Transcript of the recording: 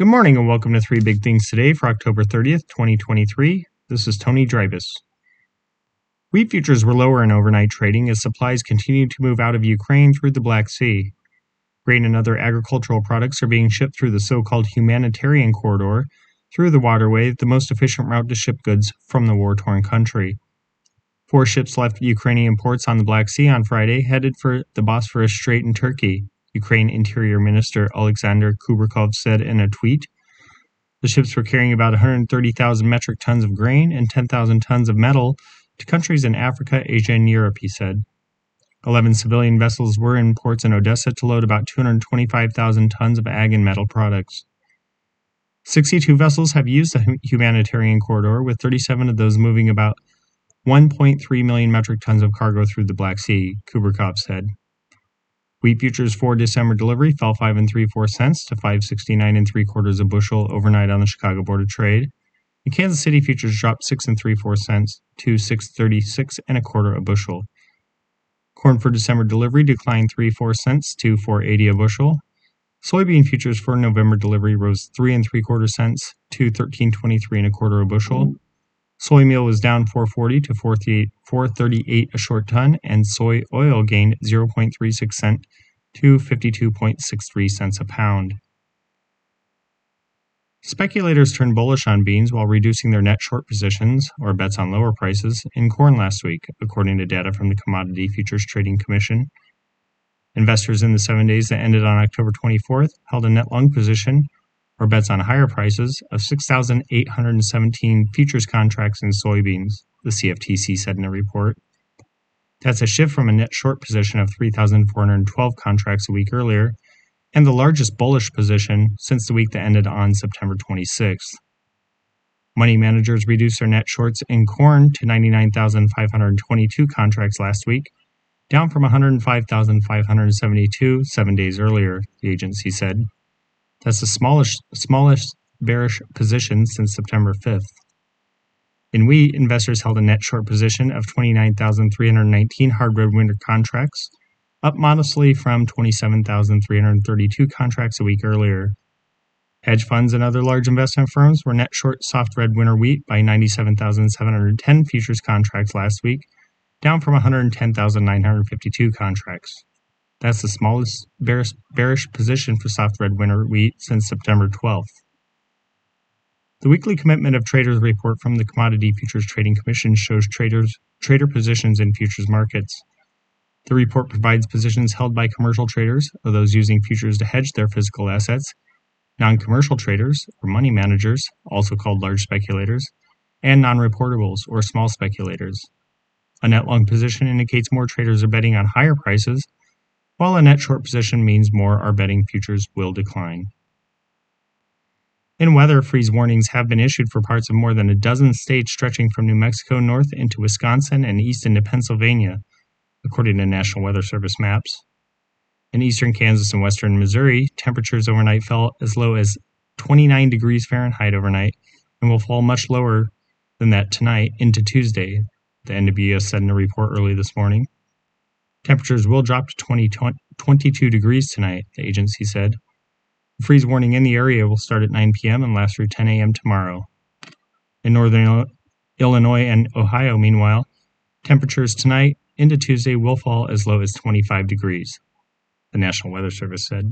Good morning and welcome to Three Big Things Today for October 30th, 2023. This is Tony Dreibus. Wheat futures were lower in overnight trading as supplies continued to move out of Ukraine through the Black Sea. Grain and other agricultural products are being shipped through the so called humanitarian corridor through the waterway, the most efficient route to ship goods from the war torn country. Four ships left Ukrainian ports on the Black Sea on Friday, headed for the Bosphorus Strait in Turkey, Ukraine Interior Minister Alexander Kubrakov said in a tweet. The ships were carrying about 130,000 metric tons of grain and 10,000 tons of metal to countries in Africa, Asia, and Europe, he said. 11 civilian vessels were in ports in Odessa to load about 225,000 tons of ag and metal products. 62 vessels have used the humanitarian corridor, with 37 of those moving about 1.3 million metric tons of cargo through the Black Sea, Kubrakov said. Wheat futures for December delivery fell five and three four cents to 569 and three quarters a bushel overnight on the Chicago Board of Trade. And Kansas City futures dropped six and three four cents to 636 and a quarter a bushel. Corn for December delivery declined three four cents to 480 a bushel. Soybean futures for November delivery rose three and three quarter cents to 1323 and a quarter a bushel. Soy meal was down 440 to 438 a short ton, and soy oil gained 0.36 cent to 52.63 cents a pound. Speculators turned bullish on beans while reducing their net short positions, or bets on lower prices, in corn last week, according to data from the Commodity Futures Trading Commission. Investors in the seven days that ended on October 24th held a net long position or bets on higher prices of 6,817 futures contracts in soybeans, the CFTC said in a report. That's a shift from a net short position of 3,412 contracts a week earlier, and the largest bullish position since the week that ended on September 26th. Money managers reduced their net shorts in corn to 99,522 contracts last week, down from 105,572 seven days earlier, the agency said. That's the smallest, smallest bearish position since September 5th. In wheat, investors held a net short position of 29,319 hard red winter contracts, up modestly from 27,332 contracts a week earlier. Hedge funds and other large investment firms were net short soft red winter wheat by 97,710 futures contracts last week, down from 110,952 contracts. That's the smallest bearish, bearish position for soft red winter wheat since September 12th. The weekly commitment of traders report from the Commodity Futures Trading Commission shows traders trader positions in futures markets. The report provides positions held by commercial traders or those using futures to hedge their physical assets, non-commercial traders or money managers, also called large speculators, and non-reportables or small speculators. A net long position indicates more traders are betting on higher prices while a net short position means more are betting futures will decline. In weather, freeze warnings have been issued for parts of more than a dozen states stretching from New Mexico north into Wisconsin and east into Pennsylvania, according to National Weather Service maps. In eastern Kansas and western Missouri, temperatures overnight fell as low as 29 degrees Fahrenheit overnight and will fall much lower than that tonight into Tuesday, the NWS said in a report early this morning. Temperatures will drop to 20, 22 degrees tonight, the agency said. The freeze warning in the area will start at 9 p.m. and last through 10 a.m. tomorrow. In northern Illinois and Ohio, meanwhile, temperatures tonight into Tuesday will fall as low as 25 degrees, the National Weather Service said.